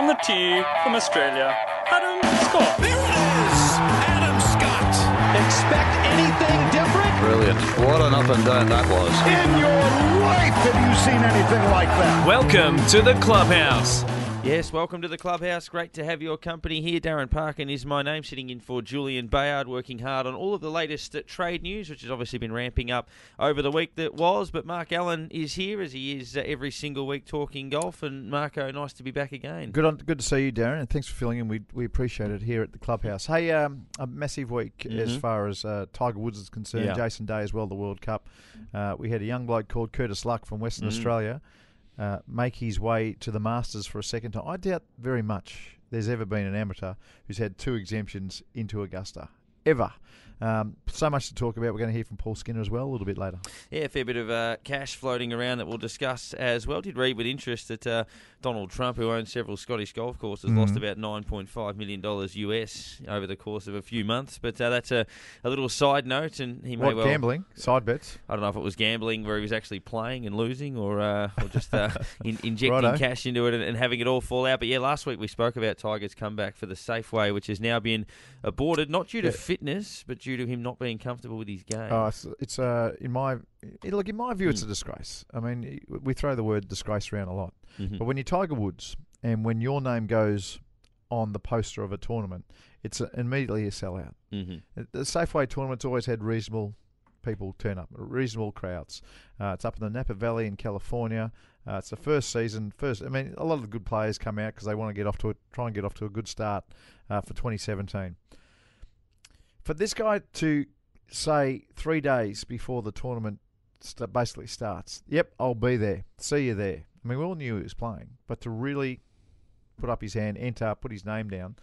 On the tee from Australia, Adam Scott. There it is! Adam Scott! Expect anything different? Brilliant. What an up and down that was. In your life have you seen anything like that? Welcome to the clubhouse. Yes, welcome to the clubhouse. Great to have your company here. Darren Parkin is my name, sitting in for Julian Bayard, working hard on all of the latest uh, trade news, which has obviously been ramping up over the week that was. But Mark Allen is here, as he is uh, every single week, talking golf. And Marco, nice to be back again. Good on, good to see you, Darren, and thanks for filling in. We we appreciate it here at the clubhouse. Hey, um, a massive week as Mhm. far as uh, Tiger Woods is concerned. Yeah. Jason Day as well, the World Cup. Uh, we had a young bloke called Curtis Luck from Western Mm. Australia uh, make his way to the Masters for a second time. I doubt very much there's ever been an amateur who's had two exemptions into Augusta ever. Um, so much to talk about. We're going to hear from Paul Skinner as well a little bit later. Yeah, a fair bit of uh, cash floating around that we'll discuss as well. Did read with interest that uh, Donald Trump, who owns several Scottish golf courses, lost Mhm. about $9.5 million US over the course of a few months. But uh, that's a, a little side note, and he may What well. gambling? Side bets? I don't know if it was gambling where he was actually playing and losing, or uh, or just uh, in, injecting Righto. cash into it and, and having it all fall out. But yeah, last week we spoke about Tiger's comeback for the Safeway, which has now been aborted, not due to Yeah. fitness, but due to him not being comfortable with his game. Oh, it's, it's uh, in my it- look in my view, it's a disgrace. I mean, we throw the word disgrace around a lot, Mhm. but when you're Tiger Woods and when your name goes on the poster of a tournament, it's a, immediately a sellout. Mhm. The Safeway tournament's always had reasonable people turn up, reasonable crowds. Uh, it's up in the Napa Valley in California. Uh, it's the first season. First, I mean, a lot of the good players come out because they want to get off to a, try and get off to a good start uh, for 2017. For this guy to say three days before the tournament st- basically starts, "Yep, I'll be there. See you there." I mean, we all knew he was playing, but to really put up his hand, enter, put his name down,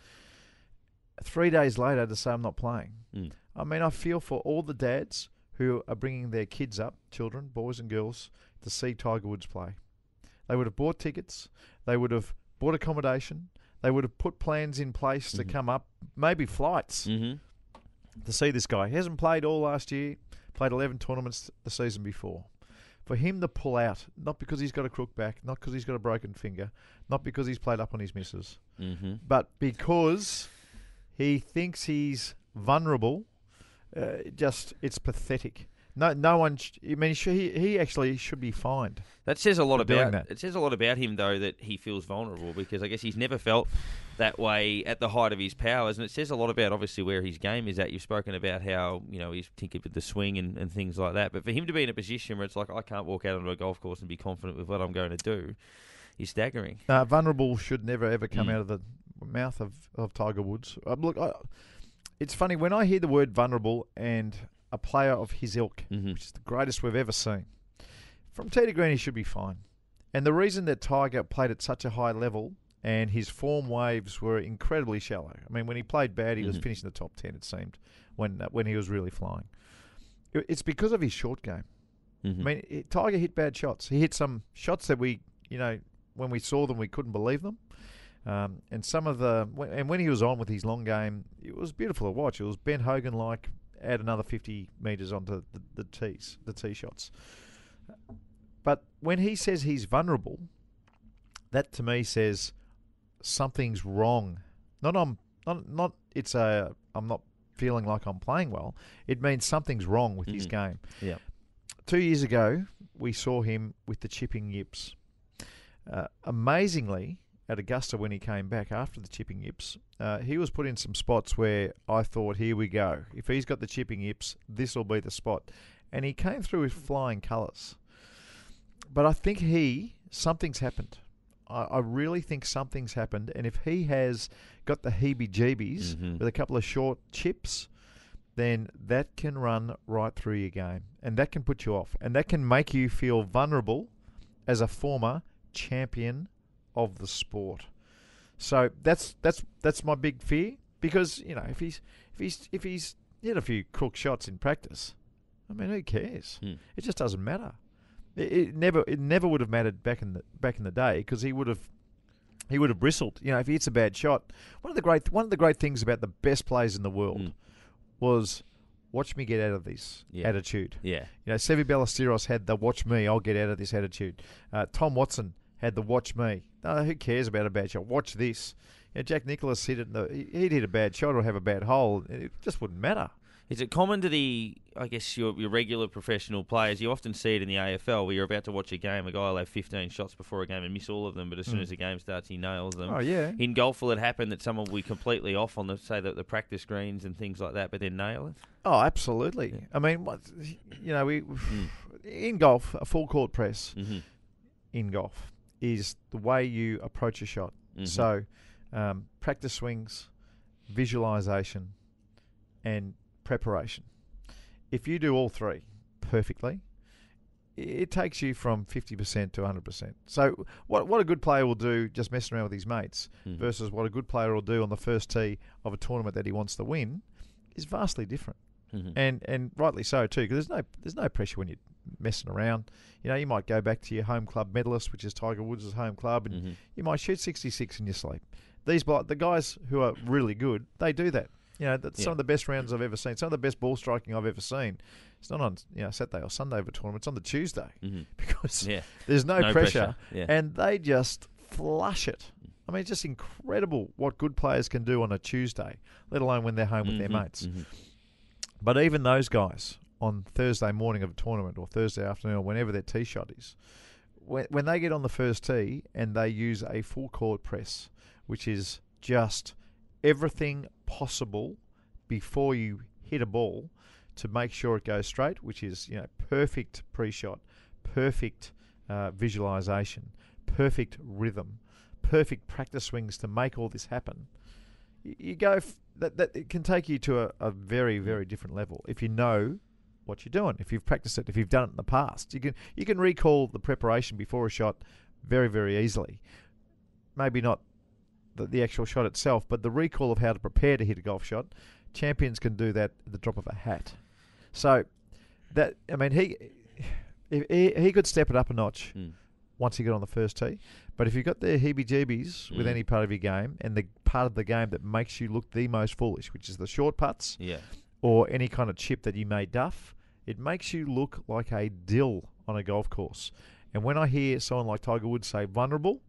three days later to say I'm not playing. Mm. I mean, I feel for all the dads who are bringing their kids up, children, boys and girls, to see Tiger Woods play. They would have bought tickets. They would have bought accommodation. They would have put plans in place to Mhm. come up, maybe flights Mhm. To see this guy. He hasn't played all last year, played 11 tournaments the season before. For him to pull out, not because he's got a crook back, not because he's got a broken finger, not because he's played up on his misses, Mhm. but because he thinks he's vulnerable, uh, just it's pathetic. No, no one. Sh- I mean, he he actually should be fined. That says a lot about that. it. Says a lot about him, though, that he feels vulnerable because I guess he's never felt that way at the height of his powers, and it says a lot about obviously where his game is at. You've spoken about how you know he's tinkered with the swing and, and things like that, but for him to be in a position where it's like I can't walk out onto a golf course and be confident with what I'm going to do, is staggering. Uh, vulnerable should never ever come Mm. out of the mouth of, of Tiger Woods. Uh, look, I, it's funny when I hear the word vulnerable and a player of his ilk, Mhm. which is the greatest we've ever seen. From tee to green, he should be fine. And the reason that Tiger played at such a high level and his form waves were incredibly shallow. I mean, when he played bad, he was Mhm. finishing the top ten. It seemed when uh, when he was really flying. It's because of his short game. Mhm. I mean, it, Tiger hit bad shots. He hit some shots that we, you know, when we saw them, we couldn't believe them. Um, and some of the, and when he was on with his long game, it was beautiful to watch. It was Ben Hogan like add another 50 metres onto the, the tees, the tee shots. But when he says he's vulnerable, that to me says something's wrong. Not I'm not not it's a I'm not feeling like I'm playing well. It means something's wrong with his Mhm. game. Yeah. Two years ago, we saw him with the chipping yips. Uh, amazingly, at Augusta when he came back after the chipping yips, uh, he was put in some spots where I thought, here we go. If he's got the chipping yips, this will be the spot. And he came through with flying colours. But I think he, something's happened. I, I really think something's happened. And if he has got the heebie jeebies Mhm. with a couple of short chips, then that can run right through your game. And that can put you off. And that can make you feel vulnerable as a former champion of the sport. So that's that's that's my big fear because you know if he's if he's if he's hit a few crook shots in practice, I mean who cares? Hmm. It just doesn't matter. It, it never it never would have mattered back in the back in the day because he would have he would have bristled. You know if he hits a bad shot, one of the great one of the great things about the best players in the world Mm. was watch me get out of this Yeah. attitude. Yeah. You know, Seve Ballesteros had the "watch me, I'll get out of this" attitude. Uh, Tom Watson had the watch me. No, who cares about a bad shot? Watch this. You know, Jack Nicklaus hit it. The, he- he'd hit a bad shot or have a bad hole. It just wouldn't matter. Is it common to the, I guess, your, your regular professional players? You often see it in the AFL where you're about to watch a game. A guy will have 15 shots before a game and miss all of them, but as soon as the game starts, he nails them. Mm. Oh yeah. In golf, will it happen that someone will be completely off on the say the, the practice greens and things like that, but then nail it? Oh, absolutely. I mean, what, you know, we in golf, a full court press Mhm. in golf is the way you approach a shot. Mhm. So, um, practice swings, visualization, and preparation. If you do all three perfectly, it takes you from 50% to 100%. So, what, what a good player will do just messing around with his mates Mhm. versus what a good player will do on the first tee of a tournament that he wants to win is vastly different Mhm. and and rightly so too, because there's no there's no pressure when you're messing around. You know, you might go back to your home club medalist, which is Tiger Woods' home club, and Mhm. you might shoot 66 in your sleep. These the guys who are really good, they do that. You know, that's some of the best rounds I've ever seen. Some of the best ball striking I've ever seen. It's not on you know Saturday or Sunday of a tournament. It's on the Tuesday Mhm. because Yeah. there's no, No pressure, pressure, yeah. and they just flush it. I mean, it's just incredible what good players can do on a Tuesday, let alone when they're home with their mates. Mhm. But even those guys on Thursday morning of a tournament or Thursday afternoon or whenever their tee shot is, when, when they get on the first tee and they use a full court press, which is just everything possible before you hit a ball to make sure it goes straight, which is you know perfect pre-shot, perfect uh, visualization, perfect rhythm, perfect practice swings to make all this happen. You go f- that that it can take you to a, a very very different level if you know what you're doing if you've practiced it if you've done it in the past you can you can recall the preparation before a shot very very easily maybe not the, the actual shot itself but the recall of how to prepare to hit a golf shot champions can do that at the drop of a hat so that I mean he if he, he could step it up a notch Mm. once he got on the first tee. But if you've got the heebie-jeebies with Mm. any part of your game, and the part of the game that makes you look the most foolish, which is the short putts Yeah. or any kind of chip that you may duff, it makes you look like a dill on a golf course. And when I hear someone like Tiger Woods say vulnerable,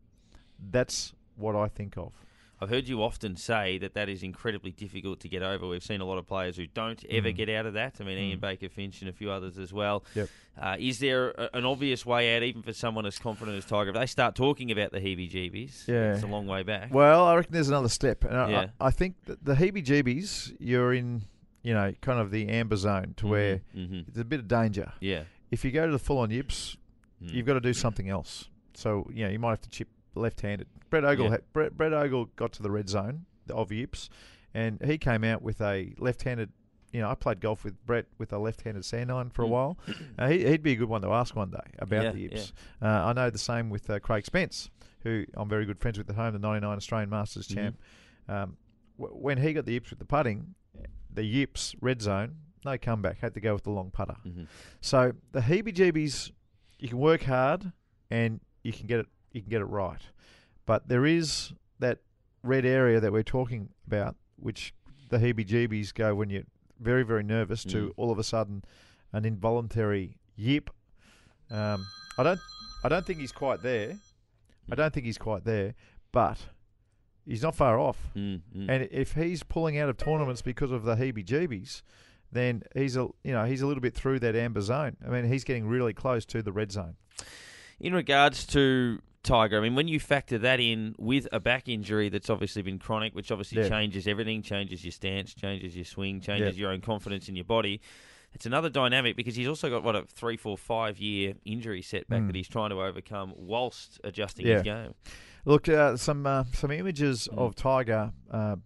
that's what I think of. I've heard you often say that that is incredibly difficult to get over. We've seen a lot of players who don't ever Mm. get out of that. I mean, Ian Mm. Baker Finch and a few others as well. Yep. Uh, is there a, an obvious way out, even for someone as confident as Tiger? If they start talking about the heebie-jeebies, Yeah. it's a long way back. Well, I reckon there's another step. And I, Yeah. I, I think the heebie-jeebies, you're in, you know, kind of the amber zone to where hmm there's a bit of danger. Yeah. If you go to the full-on yips, Mm. you've got to do something else. So you know you might have to chip left-handed. Brett Ogle, Yeah. had, Brett, Brett Ogle got to the red zone of yips, and he came out with a left-handed. You know, I played golf with Brett with a left-handed sand iron for a Mm. while. Uh, he, he'd be a good one to ask one day about Yeah, the yips. Uh, I know the same with uh, Craig Spence, who I'm very good friends with at home, the '99 Australian Masters Mhm. champ. Um, w- when he got the yips with the putting, the yips red zone, no comeback, had to go with the long putter. Mhm. So the heebie-jeebies, you can work hard and you can get it. You can get it right, but there is that red area that we're talking about, which the heebie-jeebies go when you're very, very nervous to Mm. all of a sudden an involuntary yip. Um, I don't. I don't think he's quite there. I don't think he's quite there, but he's not far off. Mm, mm. And if he's pulling out of tournaments because of the heebie-jeebies, then he's a you know he's a little bit through that amber zone. I mean, he's getting really close to the red zone. In regards to Tiger, I mean, when you factor that in with a back injury that's obviously been chronic, which obviously Yeah. changes everything, changes your stance, changes your swing, changes Yeah. your own confidence in your body. It's another dynamic because he's also got what a three, four, five year injury setback Mm. that he's trying to overcome whilst adjusting Yeah. his game. Look, uh, some uh, some images Mm. of Tiger uh,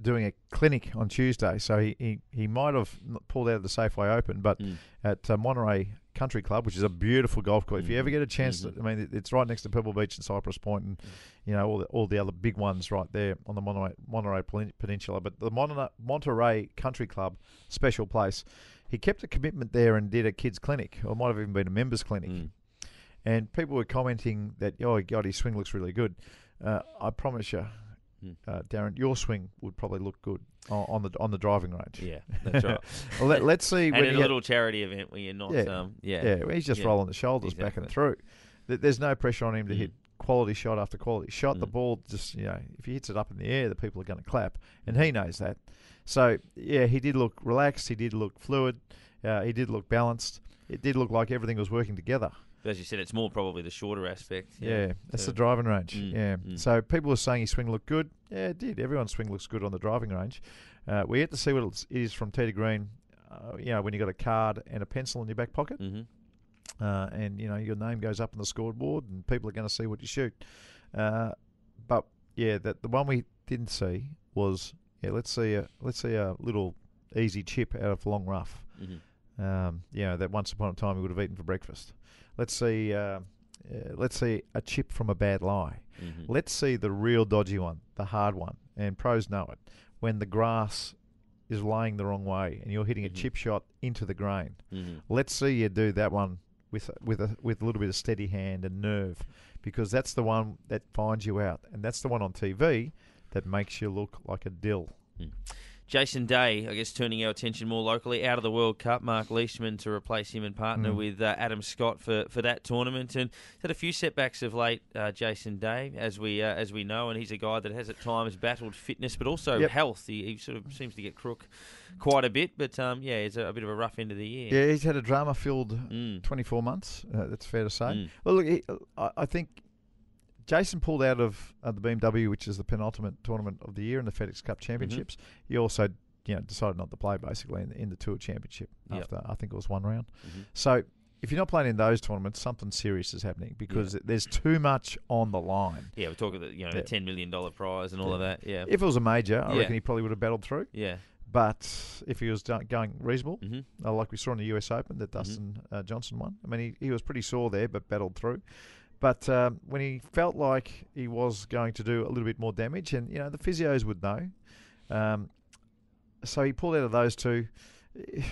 doing a clinic on Tuesday. So he, he, he might have pulled out of the Safeway Open, but Mm. at uh, Monterey Country Club, which is a beautiful golf course. If you ever get a chance, Mhm. to, I mean, it's right next to Pebble Beach and Cypress Point, and you know all the all the other big ones right there on the Monterey Monterey Peninsula. But the Monterey, Monterey Country Club, special place. He kept a commitment there and did a kids clinic, or might have even been a members clinic. Mm. And people were commenting that, oh God, his swing looks really good. Uh, I promise you, Mm. uh, Darren, your swing would probably look good on, the on the driving range. Yeah, that's right. well, let, us see and when at he a little charity event where you're not, Yeah. um, yeah, yeah, he's just Yeah. rolling the shoulders back and through. there's no pressure on him to Mm. hit quality shot after quality shot. The Mm. ball just you know if he hits it up in the air, the people are going to clap, and he knows that. So yeah, he did look relaxed. He did look fluid. Uh, he did look balanced. It did look like everything was working together. But as you said, it's more probably the shorter aspect. Yeah, that's So- the driving range. Mm, yeah. mm. So people are saying his swing looked good. Yeah, it did. Everyone's swing looks good on the driving range. Uh, we yet to see what it's- from Teddy Green. Uh, you know, when you got a card and a pencil in your back pocket, hmm uh, and you know your name goes up on the scoreboard, and people are going to see what you shoot. Uh, but yeah, that the one we didn't see was yeah. Let's see a let's see a little easy chip out of long rough. hmm Um, you know that once upon a time we would have eaten for breakfast. Let's see. Uh, uh, let's see a chip from a bad lie. hmm Let's see the real dodgy one, the hard one, and pros know it. When the grass is laying the wrong way and you're hitting Mhm. a chip shot into the grain, hmm let's see you do that one with with a with a little bit of steady hand and nerve, because that's the one that finds you out, and that's the one on TV that makes you look like a dill. Jason Day, I guess, turning our attention more locally out of the World Cup. Mark Leishman to replace him and partner Mm. with uh, Adam Scott for, for that tournament, and had a few setbacks of late. Uh, Jason Day, as we uh, as we know, and he's a guy that has at times battled fitness, but also Yep. health. He, he sort of seems to get crook quite a bit, but um, yeah, it's a, a bit of a rough end of the year. Yeah, he's had a drama-filled Mm. 24 months. Uh, that's fair to say. Mm. Well, look, he, I, I think Jason pulled out of uh, the BMW, which is the penultimate tournament of the year in the FedEx Cup Mm-hmm. Championships. He also, you know, decided not to play basically in, in the Tour Championship Yep. after I think it was one round. Mhm. So if you're not playing in those tournaments, something serious is happening because there's too much on the line. Yeah, we're talking about you know Yeah. the ten million dollar prize and all of that. Yeah, If it was a major, I Yeah. reckon he probably would have battled through. yeah. But if he was going reasonable, hmm uh, like we saw in the US Open that Dustin uh, Johnson won. I mean, he, he was pretty sore there, but battled through. But um, when he felt like he was going to do a little bit more damage, and you know the physios would know, um, so he pulled out of those two.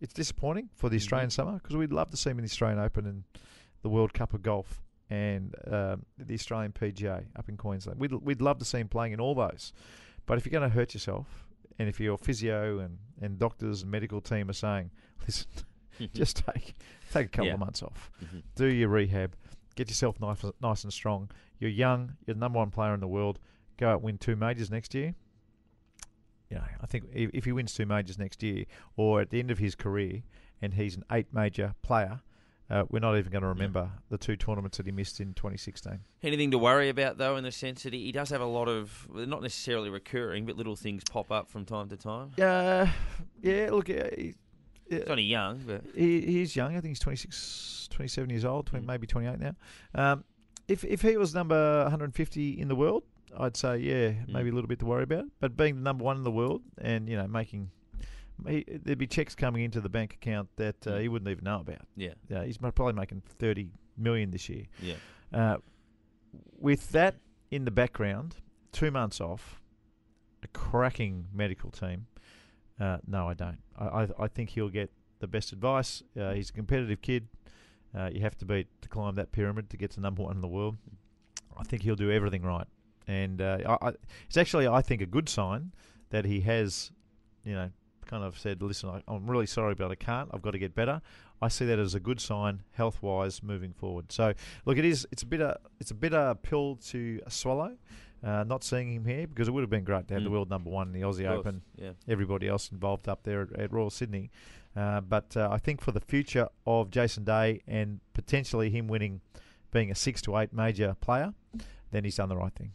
It's disappointing for the Mhm. Australian summer because we'd love to see him in the Australian Open and the World Cup of Golf and um, the Australian PGA up in Queensland. We'd we'd love to see him playing in all those. But if you're going to hurt yourself, and if your physio and, and doctors and medical team are saying, listen, just take take a couple Yeah. of months off, Mhm. do your rehab, get yourself nice, nice and strong. You're young, you're the number one player in the world. Go out and win two majors next year. You know, I think if, if he wins two majors next year, or at the end of his career, and he's an eight major player, uh, we're not even going to remember the two tournaments that he missed in 2016. Anything to worry about though, in the sense that he, he does have a lot of not necessarily recurring, but little things pop up from time to time. Yeah, yeah. Look, uh, he, He's only young, but he, he's young. I think he's 26, 27 years old, 20, Mm. maybe 28 now. Um, if if he was number 150 in the world, I'd say yeah, maybe a little bit to worry about. But being the number one in the world, and you know, making he, there'd be checks coming into the bank account that uh, Mm. he wouldn't even know about. yeah, Yeah, he's probably making 30 million this year. yeah. Uh, with that in the background, two months off, a cracking medical team. Uh, no, I don't. I, I, I think he'll get the best advice. Uh, he's a competitive kid. Uh, you have to beat to climb that pyramid to get to number one in the world. I think he'll do everything right, and uh, I, I, it's actually I think a good sign that he has, you know, kind of said, "Listen, I, I'm really sorry, but I can't. I've got to get better." I see that as a good sign health wise moving forward. So look, it is it's a bitter it's a bitter pill to swallow. Uh, not seeing him here because it would have been great to have the Mm. world number one in the Aussie Open. Yeah, Everybody else involved up there at, at Royal Sydney, uh, but uh, I think for the future of Jason Day and potentially him winning, being a six to eight major player, then he's done the right thing.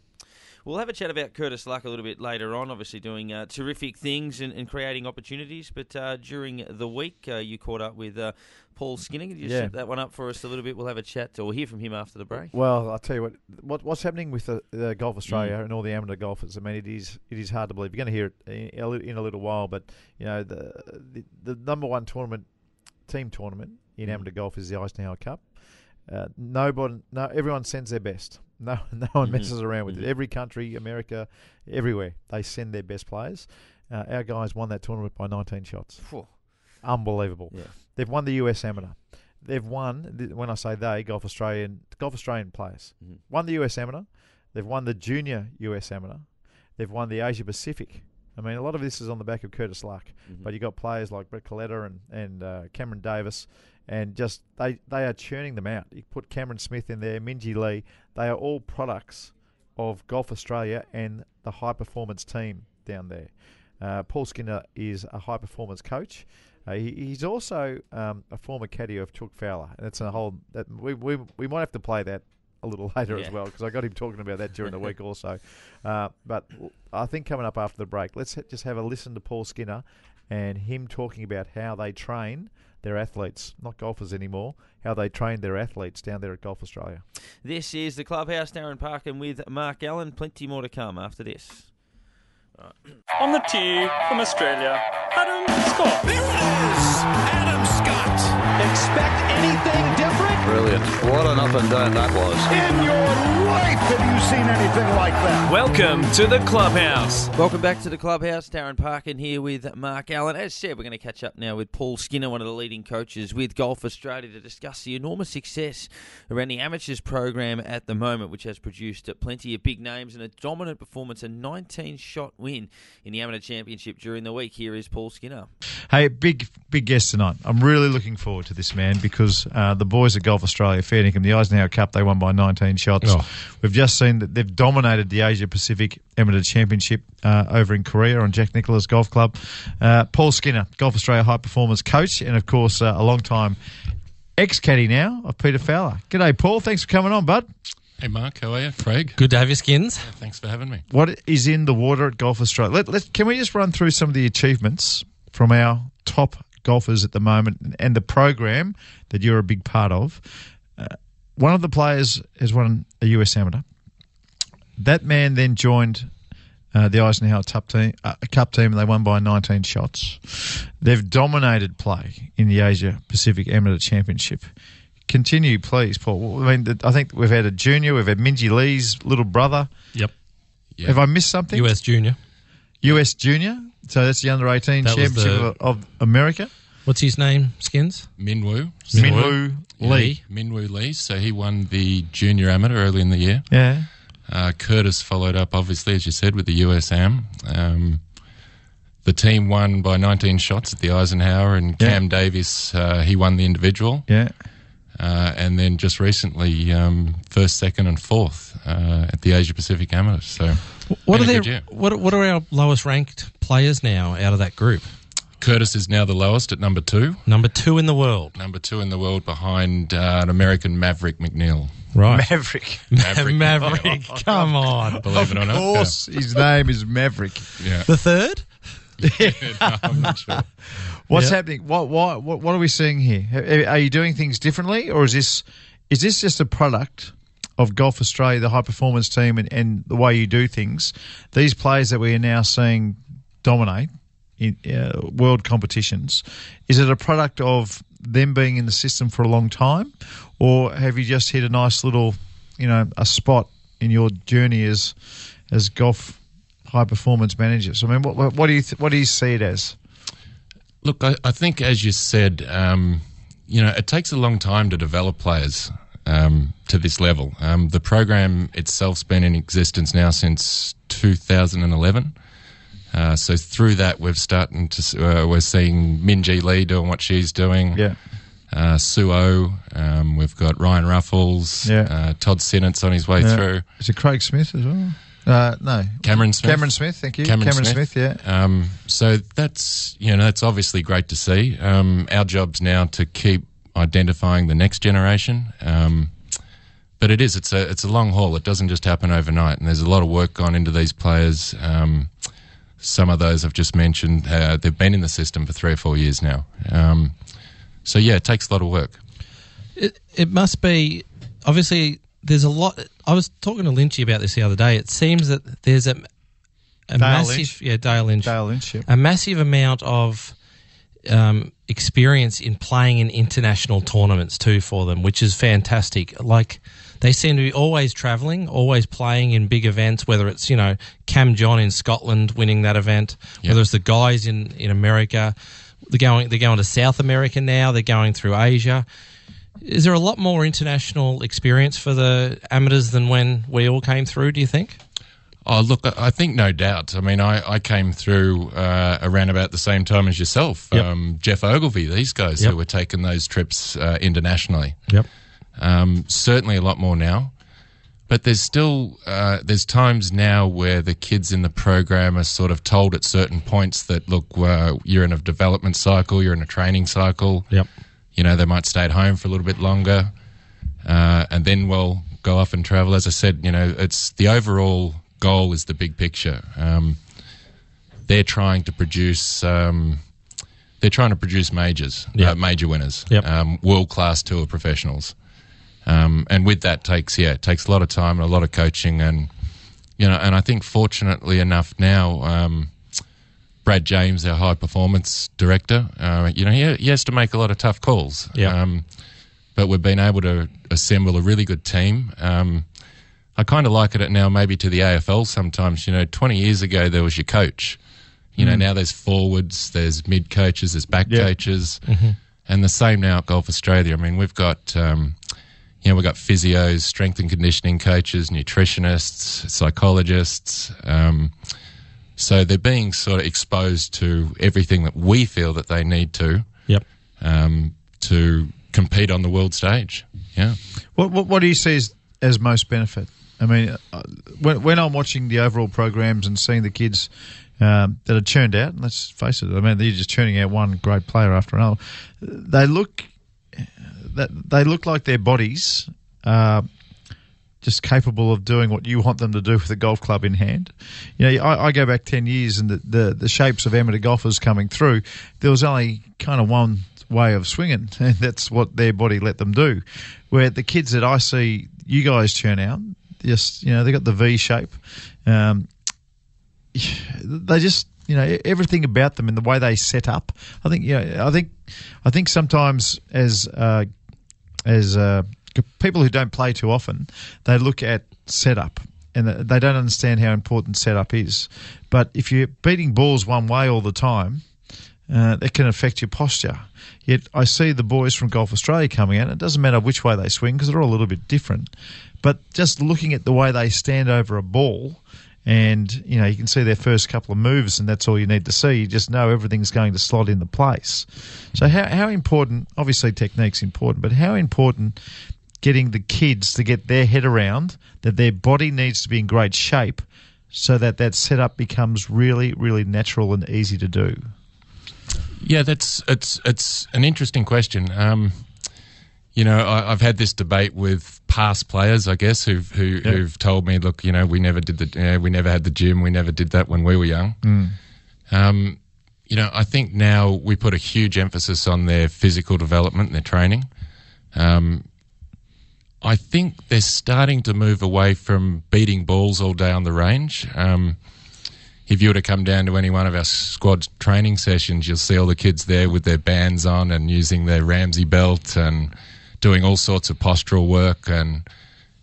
We'll have a chat about Curtis Luck a little bit later on. Obviously, doing uh, terrific things and, and creating opportunities. But uh, during the week, uh, you caught up with uh, Paul Skinner. Could you Yeah. set that one up for us a little bit? We'll have a chat, or we'll hear from him after the break. Well, I'll tell you what, what what's happening with the, the Golf Australia Mm. and all the amateur golfers. I mean, it is it is hard to believe. You're going to hear it in a, in a little while, but you know the the, the number one tournament team tournament in Mm. amateur golf is the Eisenhower Cup. Uh, nobody, no, everyone sends their best. No, no one Mhm. messes around with Mhm. it. Every country, America, everywhere, they send their best players. Uh, our guys won that tournament by 19 shots. Unbelievable. Yeah. They've won the US Amateur. They've won. th- When I say they, Golf Australian, Golf Australian players Mhm. won the US Amateur. They've won the Junior US Amateur. They've won the Asia Pacific I mean, a lot of this is on the back of Curtis Luck, Mm-hmm. but you've got players like Brett Coletta and and uh, Cameron Davis, and just they they are churning them out. You put Cameron Smith in there, Minji Lee. They are all products of Golf Australia and the high performance team down there. Uh, Paul Skinner is a high performance coach. Uh, he, he's also um, a former caddy of Chuck Fowler. And that's a whole that we, we we might have to play that a little later as well because I got him talking about that during the week also. Uh, but I think coming up after the break, let's ha- just have a listen to Paul Skinner and him talking about how they train their athletes, not golfers anymore, how they train their athletes down there at Golf Australia. This is the clubhouse, Darren Parkin with Mark Allen. Plenty more to come after this. On the tee from Australia, Adam Scott. There it is. Adam Scott. Expect anything different? Brilliant. What an up and down that was. In your life have you seen anything like that? Welcome to the clubhouse. Welcome back to the clubhouse. Darren Parkin here with Mark Allen. As said, we're going to catch up now with Paul Skinner, one of the leading coaches with Golf Australia, to discuss the enormous success around the amateurs program at the moment, which has produced plenty of big names and a dominant performance, a 19 shot win in the amateur championship during the week. Here is Paul Skinner. Hey, big big guest tonight. I'm really looking forward to this man because uh, the boys at Golf Australia, fair dinkum, the Eisenhower Cup, they won by 19 shots. Oh. We've just seen that they've dominated the Asia Pacific Amateur Championship uh, over in Korea on Jack Nicklaus Golf Club. Uh, Paul Skinner, Golf Australia high performance coach, and of course uh, a long time ex caddy now of Peter Fowler. G'day, Paul. Thanks for coming on, bud. Hey Mark, how are you? Craig, Good to have your skins. thanks for having me. What is in the water at Golf Australia? Let, let, can we just run through some of the achievements from our top golfers at the moment and the program that you're a big part of? Uh, one of the players has won a US Amateur. That man then joined uh, the Eisenhower Cup team, uh, Cup team, and they won by 19 shots. They've dominated play in the Asia Pacific Amateur Championship. Continue, please, Paul. I mean, I think we've had a junior, we've had Minji Lee's little brother. Yep. Yeah. Have I missed something? US Junior. US Junior. So that's the under 18 That championship the- of, of America. What's his name? Skins. Minwoo. Minwoo Lee. Minwoo Lee. So he won the junior amateur early in the year. Yeah. Uh, Curtis followed up, obviously, as you said, with the USAM. Um, the team won by 19 shots at the Eisenhower, and Yeah. Cam Davis, uh, he won the individual. Yeah. Uh, and then just recently, um, first, second, and fourth uh, at the Asia Pacific Amateurs. So What are a their what, what are our lowest ranked players now out of that group? Curtis is now the lowest at number two. Number two in the world. Number two in the world behind uh, an American Maverick McNealy. Right. Maverick. Maverick. Maverick. Come on. Believe it or Of not. course, his name is Maverick. Yeah. The third? No, I'm not sure. What's Yeah. happening? What, what what what are we seeing here? Are- you doing things differently, or is this is this just a product of Golf Australia, the high performance team, and, and the way you do things? These players that we are now seeing dominate in uh, world competitions, is it a product of them being in the system for a long time, or have you just hit a nice little, you know, a spot in your journey as as golf high performance managers? I mean, what what, what do you th- what do you see it as? Look, I, I think, as you said, um, you know, it takes a long time to develop players um, to this level. Um, the program itself's been in existence now since 2011. Uh, so through that, we've starting to uh, we're seeing Minji Lee doing what she's doing. Yeah. Uh, Suo, um, we've got Ryan Ruffles, Yeah. uh, Todd Sinnott's on his way Yeah. through. Is it Craig Smith as well? Uh, no. Cameron Smith. Cameron Smith, thank you. Cameron Smith, Smith. yeah. Um, so that's you know that's obviously great to see. Um, our job's now to keep identifying the next generation. Um, but it is it's a it's a long haul. It doesn't just happen overnight, and there's a lot of work gone into these players. Um, some of those I've just mentioned, uh, they've been in the system for three or four years now. Um, so yeah, it takes a lot of work. It, it must be obviously. There's a lot. I was talking to Lynchy about this the other day. It seems that there's a, a massive, Lynch. yeah, Dale Lynch, Dale Lynch, yeah. a massive amount of um, experience in playing in international tournaments too for them, which is fantastic. Like they seem to be always travelling, always playing in big events. Whether it's you know Cam John in Scotland winning that event, Yeah. whether it's the guys in in America, they're going they're going to South America now. They're going through Asia. Is there a lot more international experience for the amateurs than when we all came through? Do you think? Oh, look, I think no doubt. I mean, I, I came through uh, around about the same time as yourself. Yep. Um, Geoff Ogilvy, these guys Yep. who were taking those trips uh, internationally. Yep. Um, certainly a lot more now. But there's still uh, there's times now where the kids in the program are sort of told at certain points that look, uh, you're in a development cycle, you're in a training cycle. Yep. You know, they might stay at home for a little bit longer, uh, and then we'll go off and travel. As I said, you know, it's the overall goal is the big picture. Um, they're trying to produce. Um, they're trying to produce majors, Yep. uh, major winners, Yep. um, world class tour professionals. Um, and with that takes yeah, it takes a lot of time and a lot of coaching and you know, and I think fortunately enough now, um, Brad James, our high performance director, uh, you know, he, he has to make a lot of tough calls. Yeah. Um, but we've been able to assemble a really good team. Um, I kind of liken it now maybe to the AFL sometimes. You know, 20 years ago there was your coach. You know, now there's forwards, there's mid coaches, there's back Yeah. coaches, and the same now at Golf Australia. I mean, we've got, um, you know, we've got physios, strength and conditioning coaches, nutritionists, psychologists. Um, so they're being sort of exposed to everything that we feel that they need to Yep. um, to compete on the world stage. Yeah. What, what, what do you see as, as most benefit? I mean, uh, when, when I'm watching the overall programs and seeing the kids um, that are churned out, and let's face it, I mean, they're just churning out one great player after another. They look that they look like their bodies are just capable of doing what you want them to do with a golf club in hand. You know, I, I go back ten years, and the, the the shapes of amateur golfers coming through, there was only kind of one way of swinging, and that's what their body let them do. Where the kids that I see you guys turn out, just you know, they got the V shape. Um, they just you know everything about them and the way they set up. I think you know, I think I think sometimes as uh, as uh, people who don't play too often, they look at setup and they don't understand how important setup is. But if you're beating balls one way all the time, uh, that can affect your posture. Yet I see the boys from Golf Australia coming out. It doesn't matter which way they swing because they're all a little bit different. But just looking at the way they stand over a ball, and you know you can see their first couple of moves, and that's all you need to see. You just know everything's going to slot into place. So how how important? Obviously, technique's important, but how important getting the kids to get their head around that their body needs to be in great shape, so that that setup becomes really really natural and easy to do. Yeah, that's it's it's an interesting question. Um, you know, I, I've had this debate with past players, I guess, who've who, who've told me, look, you know, we never did the, you know, we never had the gym, we never did that when we were young. Um, you know, I think now we put a huge emphasis on their physical development and their training. Um, I think they're starting to move away from beating balls all day on the range. Um, if you were to come down to any one of our squad training sessions, you'll see all the kids there with their bands on and using their Ramsey belt and doing all sorts of postural work. And,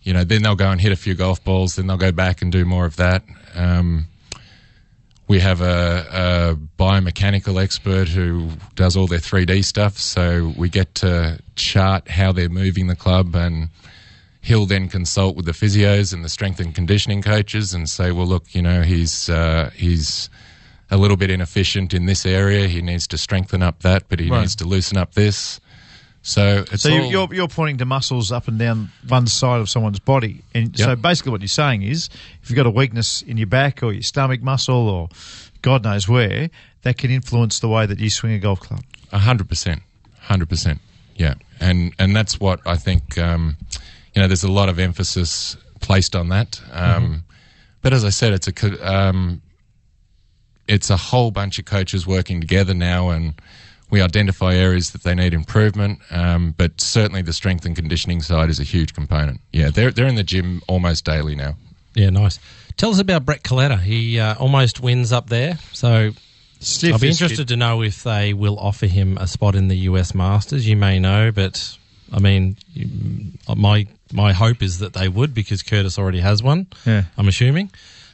you know, then they'll go and hit a few golf balls, then they'll go back and do more of that. Um, we have a, a biomechanical expert who does all their 3D stuff, so we get to chart how they're moving the club and he'll then consult with the physios and the strength and conditioning coaches and say, well, look, you know, he's uh, he's a little bit inefficient in this area. He needs to strengthen up that, but he Right. needs to loosen up this. So it's So all, you- you're you're pointing to muscles up and down one side of someone's body, and so basically what you're saying is, if you've got a weakness in your back or your stomach muscle or God knows where, that can influence the way that you swing a golf club. A hundred percent, hundred percent. Yeah, and and that's what I think. Um, you know, there's a lot of emphasis placed on that. Um, But as I said, it's a um, it's a whole bunch of coaches working together now, and we identify areas that they need improvement. Um, but certainly, the strength and conditioning side is a huge component. Yeah, they're they're in the gym almost daily now. Yeah, nice. Tell us about Brett Coletta. He uh, almost wins up there. So Stiff I'll be interested kid. to know if they will offer him a spot in the US Masters. You may know, but I mean, my my hope is that they would because Curtis already has one. Yeah. I'm assuming.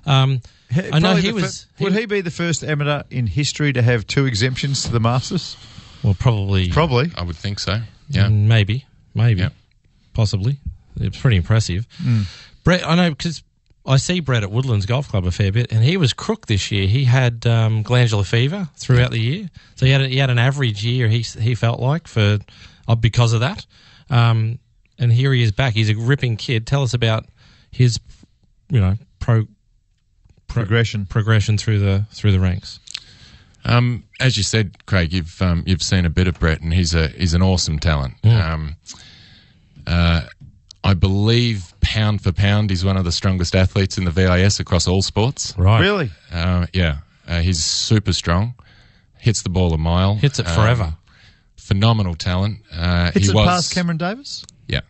Um, I know he the fir- was. would he be the first amateur in history to have two exemptions to the Masters? Well, probably. Probably. I would think so. Yeah. Mm, Maybe. Maybe. Yeah. Possibly. It's pretty impressive. Mm. Brett, I know because I see Brett at Woodlands Golf Club a fair bit, and he was crook this year. He had um, glandular fever throughout the year, so he had a, he had an average year. He he felt like for uh, because of that, um, and here he is back. He's a ripping kid. Tell us about his, you know, pro, pro Progression. progression through the through the ranks. Um, as you said, Craig, you've um, you've seen a bit of Brett, and he's a he's an awesome talent. Um, uh, I believe pound for pound, he's one of the strongest athletes in the VIS across all sports. Right, Really? Uh, yeah, uh, he's super strong. Hits the ball a mile. hits it Um, forever. phenomenal talent. Uh, Hits he it was past Cameron Davis? yeah.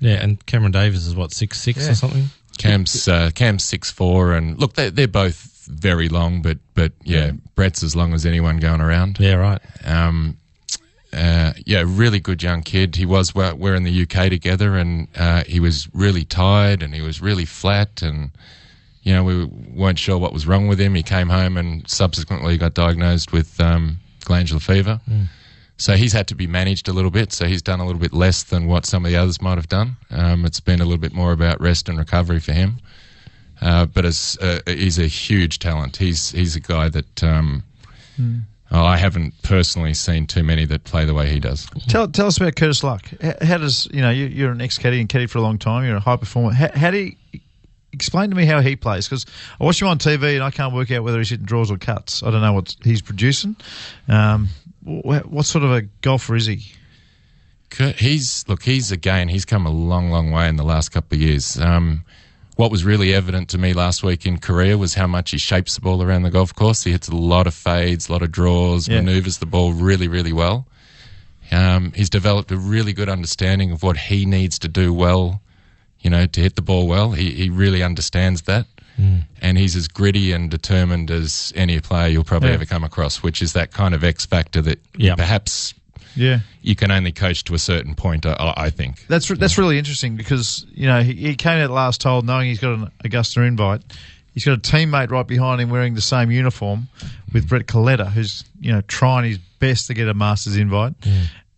yeah, and Cameron Davis is what six six Yeah. or something. Cam's uh, Cam's six four, and look, they're, they're both very long, but but yeah, Brett's as long as anyone going around. Yeah, right. Um, uh, yeah, really good young kid. He was we're, we're in the UK together, and uh, he was really tired, and he was really flat, and you know we weren't sure what was wrong with him. He came home and subsequently got diagnosed with um, glandular fever. So he's had to be managed a little bit. So he's done a little bit less than what some of the others might have done. Um, it's been a little bit more about rest and recovery for him. Uh, but as uh, he's a huge talent. He's he's a guy that um, oh, I haven't personally seen too many that play the way he does. Tell, tell us about Curtis Luck. How, how does, you know, you, you're an ex caddy and caddy for a long time, you're a high performer. How, how do you explain to me how he plays? Because I watch him on TV and I can't work out whether he's hitting draws or cuts. I don't know what he's producing. Um, wh- what sort of a golfer is he? He's look, he's again, he's come a long, long way in the last couple of years. Um, what was really evident to me last week in Korea was how much he shapes the ball around the golf course. He hits a lot of fades, a lot of draws, Yeah. maneuvers the ball really, really well. Um, he's developed a really good understanding of what he needs to do well, you know, to hit the ball well. He, he really understands that. And he's as gritty and determined as any player you'll probably Yeah. ever come across, which is that kind of X factor that Yeah. perhaps Yeah. you can only coach to a certain point, I, I think. That's re- that's really interesting because you know he, he came out last hole knowing he's got an Augusta invite. He's got a teammate right behind him wearing the same uniform with Brett Coletta, who's you know trying his best to get a Masters invite.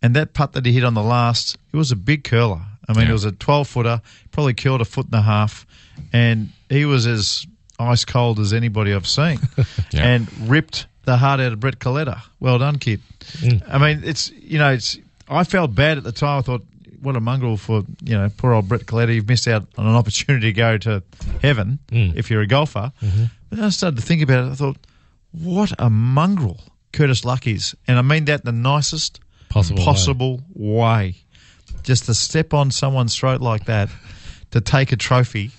And that putt that he hit on the last, it was a big curler. I mean, Yeah. it was a twelve footer, probably curled a foot and a half, and he was as ice cold as anybody I've seen, Yeah. and ripped the heart out of Brett Coletta. Well done, kid. Mm. I mean, it's you know, it's. I felt bad at the time. I thought, what a mongrel for you know, poor old Brett Coletta. You've missed out on an opportunity to go to heaven mm. if you're a golfer. Mm-hmm. But then I started to think about it. I thought, what a mongrel Curtis Luck is, and I mean that in the nicest Possible way. possible way. Just to step on someone's throat like that to take a trophy.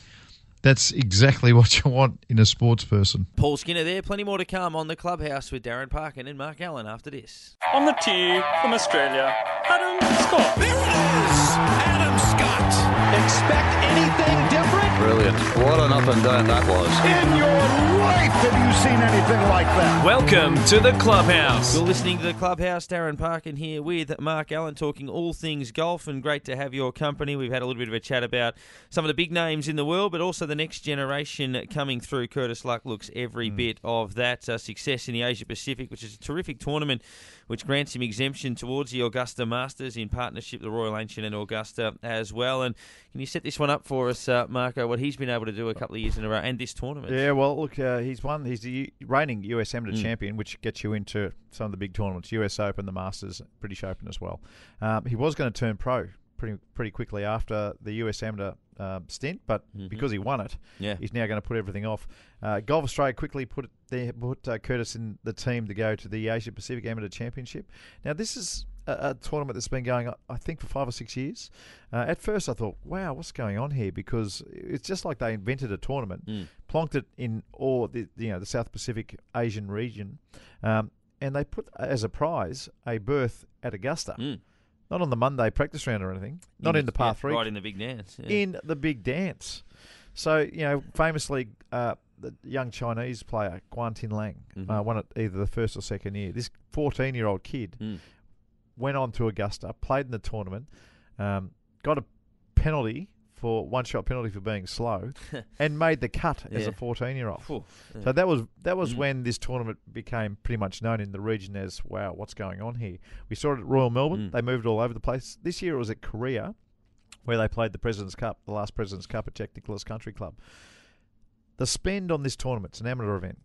That's exactly what you want in a sports person. Paul Skinner there. Plenty more to come on the clubhouse with Darren Parkin and Mark Allen after this. On the tee from Australia, Adam Scott. There it is. Adam Scott. Expect anything different? Brilliant. What an up and down that was. In your life have you seen anything like that? Welcome to the clubhouse. You're listening to the clubhouse. Darren Parkin here with Mark Allen talking all things golf, and great to have your company. We've had a little bit of a chat about some of the big names in the world, but also the next generation coming through. Curtis Luck looks every bit of that uh, success in the Asia Pacific, which is a terrific tournament, which grants him exemption towards the Augusta Masters in partnership with the Royal Ancient and Augusta as well. And can you set this one up for us, uh, Marco? What he's been able to do a couple of years in a row, and this tournament. Yeah, well, look, uh, he's He's the reigning US Amateur champion, which gets you into some of the big tournaments: US Open, the Masters, British Open as well. Um, he was going to turn pro pretty pretty quickly after the US Amateur uh, stint, but because he won it, Yeah. he's now going to put everything off. Uh, Golf Australia quickly put there, put uh, Curtis in the team to go to the Asia Pacific Amateur Championship. Now, this is a, a tournament that's been going, I think, for five or six years. Uh, at first, I thought, "Wow, what's going on here?" Because it's just like they invented a tournament, plonked it in all the you know the South Pacific Asian region, um, and they put as a prize a berth at Augusta. Mm. Not on the Monday practice round or anything. Not in the par yeah, three Right in the big dance. yeah. in the big dance. So you know, famously, uh, the young Chinese player Guan Tianlang Mm-hmm. uh, won it either the first or second year. This 14-year-old kid Mm. went on to Augusta, played in the tournament, um, got a penalty for one shot penalty for being slow, and made the cut as Yeah. a 14-year-old. Yeah. So that was that was Mm. when this tournament became pretty much known in the region as wow, what's going on here? We saw it at Royal Melbourne. Mm. They moved all over the place. This year it was at Korea, where they played the President's Cup, the last President's Cup at Jack Nicklaus Country Club. the spend on this tournament, it's an amateur event,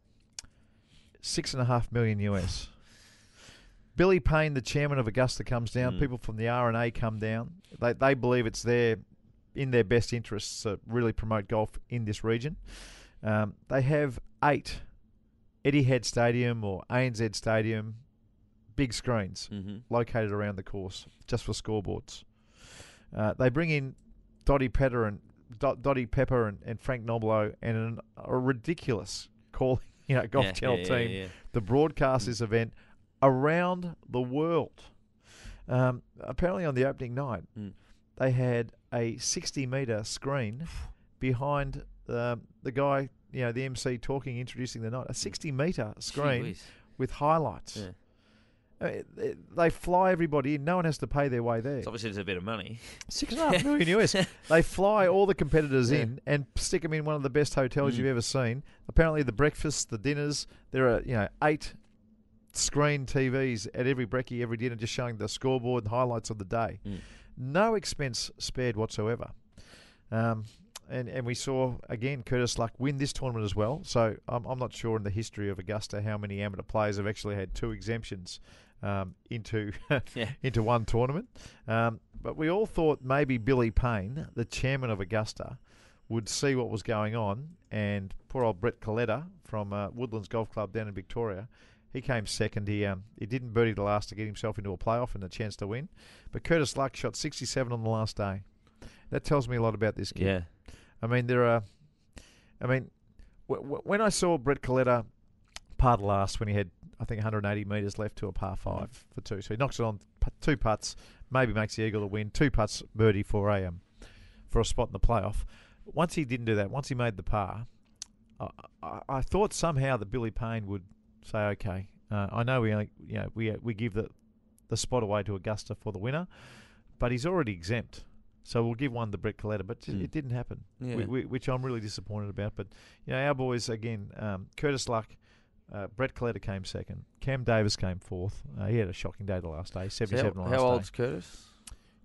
six and a half million US. Billy Payne, the chairman of Augusta, comes down. Mm. People from the R&A come down. They, they believe it's their in their best interests to really promote golf in this region. Um, they have eight Etihad Stadium or ANZ Stadium big screens Mhm. located around the course just for scoreboards. Uh, they bring in Dottie Pepper and Dot, Dottie Pepper and, and Frank Nobilo and an, a ridiculous call, you know, golf Yeah, channel yeah, team yeah. to broadcast this event around the world. Um, apparently, on the opening night, Mm. they had a 60 meter screen behind um, the guy, you know, the MC talking, introducing the night. A 60 meter screen with highlights. Yeah. Uh, they- They fly everybody in. No one has to pay their way there. So obviously, there's a bit of money. Six and a half million US. They fly all the competitors Yeah. in and stick them in one of the best hotels Mm. you've ever seen. Apparently, the breakfasts, the dinners, there are you know eight screen TVs at every brekkie, every dinner, just showing the scoreboard and highlights of the day. Mm. No expense spared whatsoever. Um, and, and we saw again Curtis Luck win this tournament as well. So I'm, I'm not sure in the history of Augusta how many amateur players have actually had two exemptions um, into Yeah. into one tournament. Um, but we all thought maybe Billy Payne, the chairman of Augusta, would see what was going on. And poor old Brett Coletta from uh, Woodlands Golf Club down in Victoria, he came second. He um, he didn't birdie the last to get himself into a playoff and a chance to win. But Curtis Luck shot 67 on the last day. That tells me a lot about this kid. Yeah. I mean, there are. I mean, w- w- when I saw Brett Coletta par the last when he had, I think, 180 metres left to a par five for two, so he knocks it on two putts, maybe makes the eagle to win, two putts birdie for a um, for a spot in the playoff. Once he didn't do that, once he made the par, I, I, I thought somehow that Billy Payne would say, okay, uh, I know we only, you know, we we give the the spot away to Augusta for the winner, but he's already exempt. So we'll give one to Brett Coletta, but Mm. it didn't happen, Yeah. whi- whi- which I'm really disappointed about. But you know, our boys again, um, Curtis Luck, uh, Brett Coletta came second, Cam Davis came fourth. Uh, he had a shocking day the last day, So 77 how, how old's day. Curtis?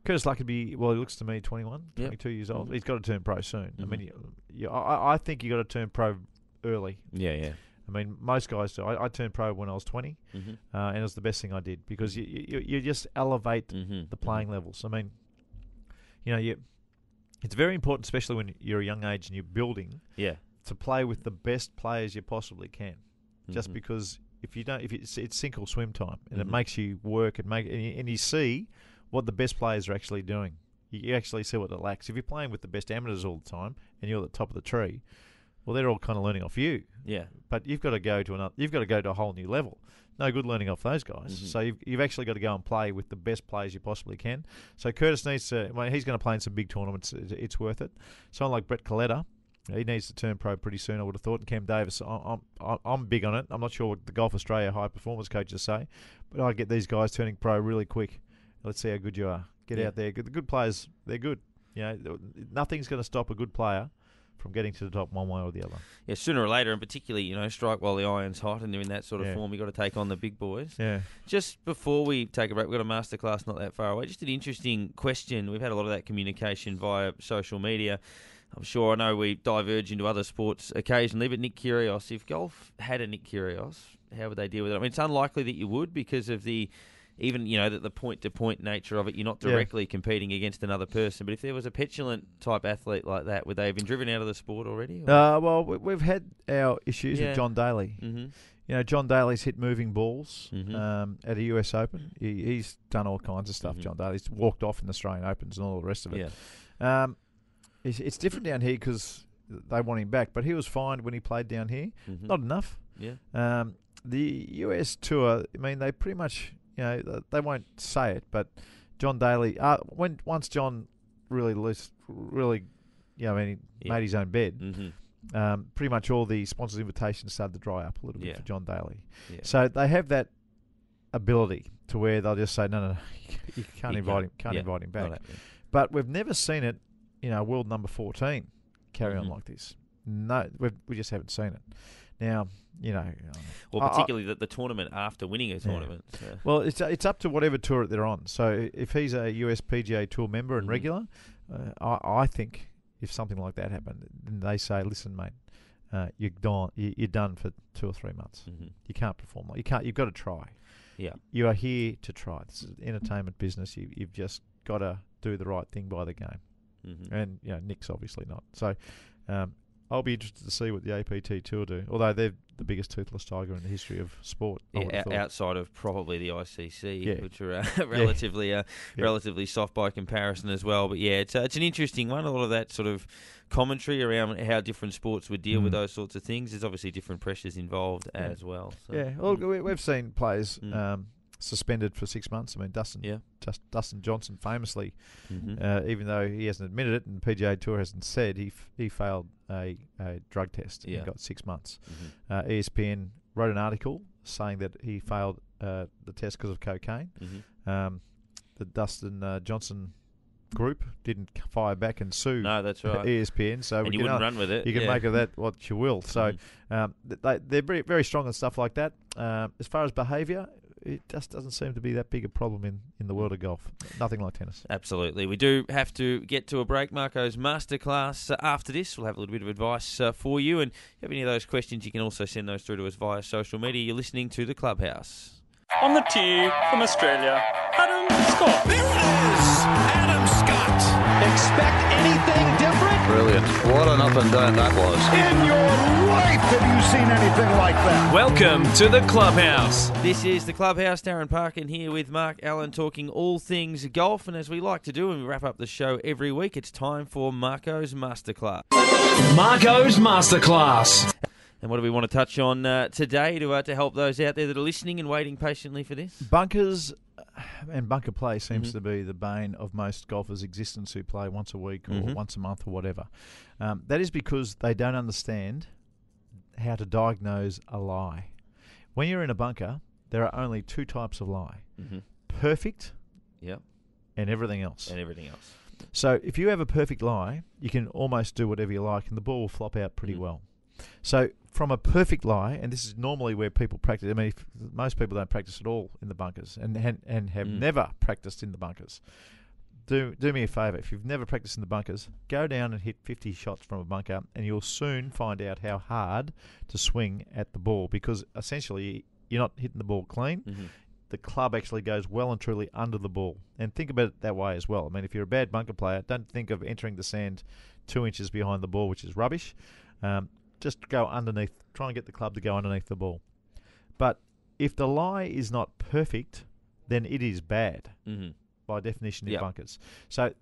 Curtis Luck could be well. He looks to me 21, Yep. 22 years old. Mhm. He's got to turn pro soon. I Mhm. mean, you, you, I, I think you got to turn pro early. Yeah, yeah. I mean, most guys do. I, I turned pro when I was 20, Mm-hmm. uh, and it was the best thing I did because you you, you just elevate Mm-hmm. the playing levels. I mean, you know, you it's very important, especially when you're a young age and you're building, Yeah. to play with the best players you possibly can. Just Mhm. because if you don't, if it's, it's sink or swim time, and it Mhm. makes you work and make and you, and you see what the best players are actually doing. You, you actually see what it lacks. If you're playing with the best amateurs all the time and you're at the top of the tree, well, they're all kind of learning off you. Yeah. But you've got to go to another. You've got to go to a whole new level. No good learning off those guys. Mhm. So you've, you've actually got to go and play with the best players you possibly can. So Curtis needs to. Well, he's going to play in some big tournaments. It- It's worth it. Someone like Brett Coletta, he needs to turn pro pretty soon. I would have thought. And Cam Davis, I- I'm I'm I'm big on it. I'm not sure what the Golf Australia high performance coaches say, but I get these guys turning pro really quick. Let's see how good you are. Get Yeah. out there. The good players, they're good. You know, nothing's going to stop a good player from getting to the top one way or the other. Yeah, sooner or later, and particularly, you know, strike while the iron's hot and they're in that sort of Yeah. form, You have got to take on the big boys. Yeah. Just before we take a break, we've got a masterclass not that far away. Just an interesting question. We've had a lot of that communication via social media. I'm sure I know we diverge into other sports occasionally, but Nick Kyrgios, if golf had a Nick Kyrgios, how would they deal with it? I mean, it's unlikely that you would because of the even you know that the point to point nature of it. You're not Yeah. directly competing against another person. But if there was a petulant type athlete like that, would they have been driven out of the sport already? Uh, well, we- we've had our issues Yeah. with John Daly. Mhm. You know, John Daly's hit moving balls Mhm. um, at a US Open. He, he's done all kinds of stuff. Mhm. John Daly's walked off in the Australian Opens and all the rest of it. Yeah. Um, it's, it's different down here because they want him back, but he was fined when he played down here. Mhm. Not enough. Yeah. Um, the US tour, I mean, they pretty much, you know, they won't say it, but John Daly, uh, when once John really, loose, really, you know, I mean, he Yeah. made his own bed. Mhm. Um, pretty much all the sponsors' invitations started to dry up a little bit Yeah. for John Daly. Yeah. So they have that ability to where they'll just say, no, no, no you can't You invite can't. him, can't Yeah. invite him back. But we've never seen it, you know, world number 14 carry on Mhm. like this. No, we've, we just haven't seen it. Now, you know, Well, I- I- particularly the, the tournament after winning a tournament. so- well, it's it's up to whatever tour they're on. So if he's a US PGA Tour member and Mhm. regular, uh, I, I think if something like that happened, then they say, listen, mate, uh, you're you- You're done for two or three months. Mhm. You can't perform. Like you can't. You've got to try. Yeah. You are here to try. This is entertainment business. You, you've just got to do the right thing by the game. Mhm. And you know, Nick's obviously not. So um, I'll be interested to see what the APT Tour do. Although they're the biggest toothless tiger in the history of sport. Yeah, have o- thought. outside of probably the ICC, Yeah. which are uh, relatively uh, Yeah. relatively soft by comparison as well. But yeah, it's uh, it's an interesting one. A lot of that sort of commentary around how different sports would deal with Mm. those sorts of things. There's obviously different pressures involved as well. So. Yeah, well, we, we've seen players Mm. um, suspended for six months. I mean, Dustin, Yeah. Just, Dustin Johnson famously, Mhm. uh, even though he hasn't admitted it and PGA Tour hasn't said, he f- he failed a, a drug test Yeah. and got six months. Mhm. Uh, ESPN wrote an article saying that he failed uh, the test because of cocaine. Mhm. Um, the Dustin uh, Johnson group didn't fire back and sue No, that's right. ESPN. So and you can wouldn't uh, run with it. you can yeah. make of that what you will. So Mhm. um, they, they're very, very strong on stuff like that. Um, as far as behaviour, it just doesn't seem to be that big a problem in, in the world of golf. Nothing like tennis. Absolutely. We do have to get to a break. Marco's masterclass. Uh, after this, we'll have a little bit of advice uh, for you. And if you have any of those questions, you can also send those through to us via social media. You're listening to The Clubhouse. On the tee from Australia, Adam Scott. There it is. Adam Scott. Expect anything different? Brilliant. What an up and down that was. In your life have you seen anything like that? Welcome to the clubhouse. This is The Clubhouse. Darren Parkin here with Mark Allen talking all things golf. And as we like to do, and we wrap up the show every week, it's time for Marco's Masterclass. Marco's Masterclass. And what do we want to touch on uh, today to, uh, to help those out there that are listening and waiting patiently for this? Bunkers and bunker play seems Mhm. to be the bane of most golfers' existence who play once a week or Mhm. once a month or whatever. Um, that is because they don't understand how to diagnose a lie. When you're in a bunker, there are only two types of lie Mm-hmm. perfect Yep. and everything else. And everything else. So if you have a perfect lie, you can almost do whatever you like, and the ball will flop out pretty Mm. well. So from a perfect lie, and this is normally where people practice. I mean, if, most people don't practice at all in the bunkers, and and, and have Mm. never practiced in the bunkers. Do do me a favour. If you've never practiced in the bunkers, go down and hit 50 shots from a bunker, and you'll soon find out how hard to swing at the ball because essentially you're not hitting the ball clean Mm-hmm. the club actually goes well and truly under the ball. And think about it that way as well. I mean, if you're a bad bunker player, don't think of entering the sand two inches behind the ball, which is rubbish. Um, just go underneath, try and get the club to go underneath the ball. But if the lie is not perfect, then it is bad Mm-hmm. by definition in Yep. bunkers. So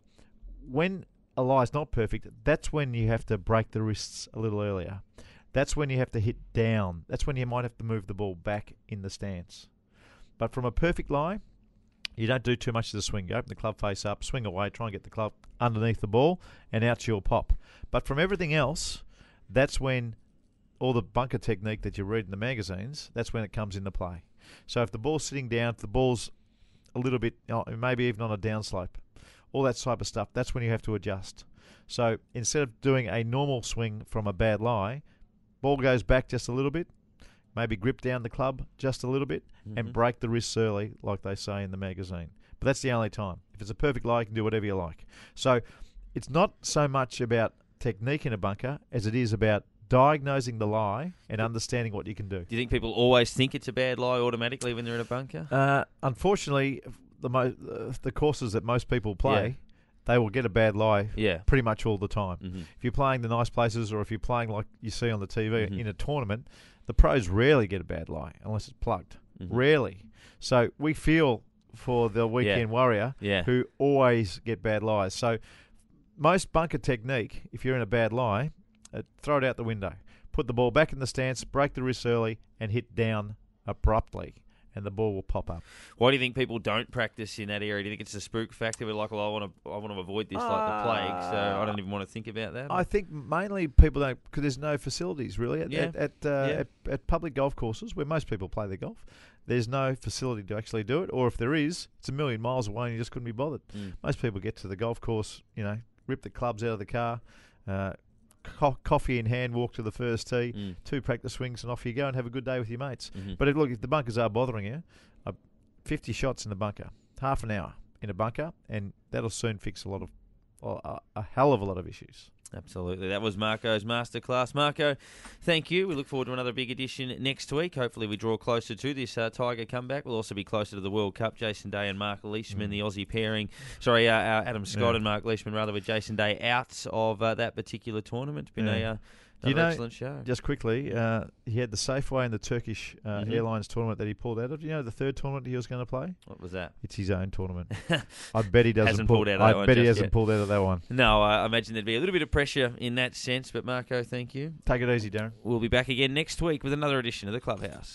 when a lie is not perfect, that's when you have to break the wrists a little earlier. That's when you have to hit down. That's when you might have to move the ball back in the stance. But from a perfect lie, you don't do too much of the swing. You open the club face up, swing away, try and get the club underneath the ball, and out you'll pop. But from everything else, that's when all the bunker technique that you read in the magazines, that's when it comes into play. So if the ball's sitting down, if the ball's a little bit, maybe even on a downslope, all that type of stuff, that's when you have to adjust. So instead of doing a normal swing from a bad lie, ball goes back just a little bit, maybe grip down the club just a little bit, and Mhm. break the wrists early, like they say in the magazine. But that's the only time. If it's a perfect lie, you can do whatever you like. So it's not so much about technique in a bunker as it is about diagnosing the lie and understanding what you can do. Do you think people always think it's a bad lie automatically when they're in a bunker? Uh, unfortunately, the mo- uh, the courses that most people play, they will get a bad lie Yeah. pretty much all the time. Mhm. If you're playing the nice places or if you're playing like you see on the TV Mhm. in a tournament, the pros rarely get a bad lie unless it's plugged. Mhm. Rarely. So we feel for the weekend warrior Yeah. who always get bad lies. So most bunker technique, if you're in a bad lie, uh, throw it out the window. Put the ball back in the stance, break the wrist early, and hit down abruptly, and the ball will pop up. Why do you think people don't practice in that area? Do you think it's a spook factor? We're like, well, I want to, I want to avoid this like the plague, so I don't even want to think about that. I think mainly people don't because there's no facilities really at Yeah. at at, uh, Yeah. at at public golf courses where most people play their golf. There's no facility to actually do it, or if there is, it's a million miles away and you just couldn't be bothered. Mm. Most people get to the golf course, you know, rip the clubs out of the car, uh, co- coffee in hand, walk to the first tee, Mm. two practice swings, and off you go and have a good day with your mates. Mhm. But if, look, if the bunkers are bothering you, uh, 50 shots in the bunker, half an hour in a bunker, and that'll soon fix a lot of a, a hell of a lot of issues. Absolutely. That was Marco's masterclass. Marco, thank you. We look forward to another big edition next week. Hopefully, we draw closer to this uh, Tiger comeback. We'll also be closer to the World Cup. Jason Day and Mark Leishman, the Aussie pairing. Sorry, uh, uh, Adam Scott Mm. Yeah. and Mark Leishman, rather, with Jason Day out of uh, that particular tournament. Been Yeah. a. You know, excellent show. just quickly, uh, he had the Safeway in the Turkish uh, Mhm. Airlines tournament that he pulled out of. Do you know the third tournament he was going to play? What was that? It's his own tournament. I bet he doesn't Hasn't pull, pulled out I bet he hasn't yet. pulled out of that one. No, I imagine there'd be a little bit of pressure in that sense. But Marco, thank you. Take it easy, Darren. We'll be back again next week with another edition of the Clubhouse.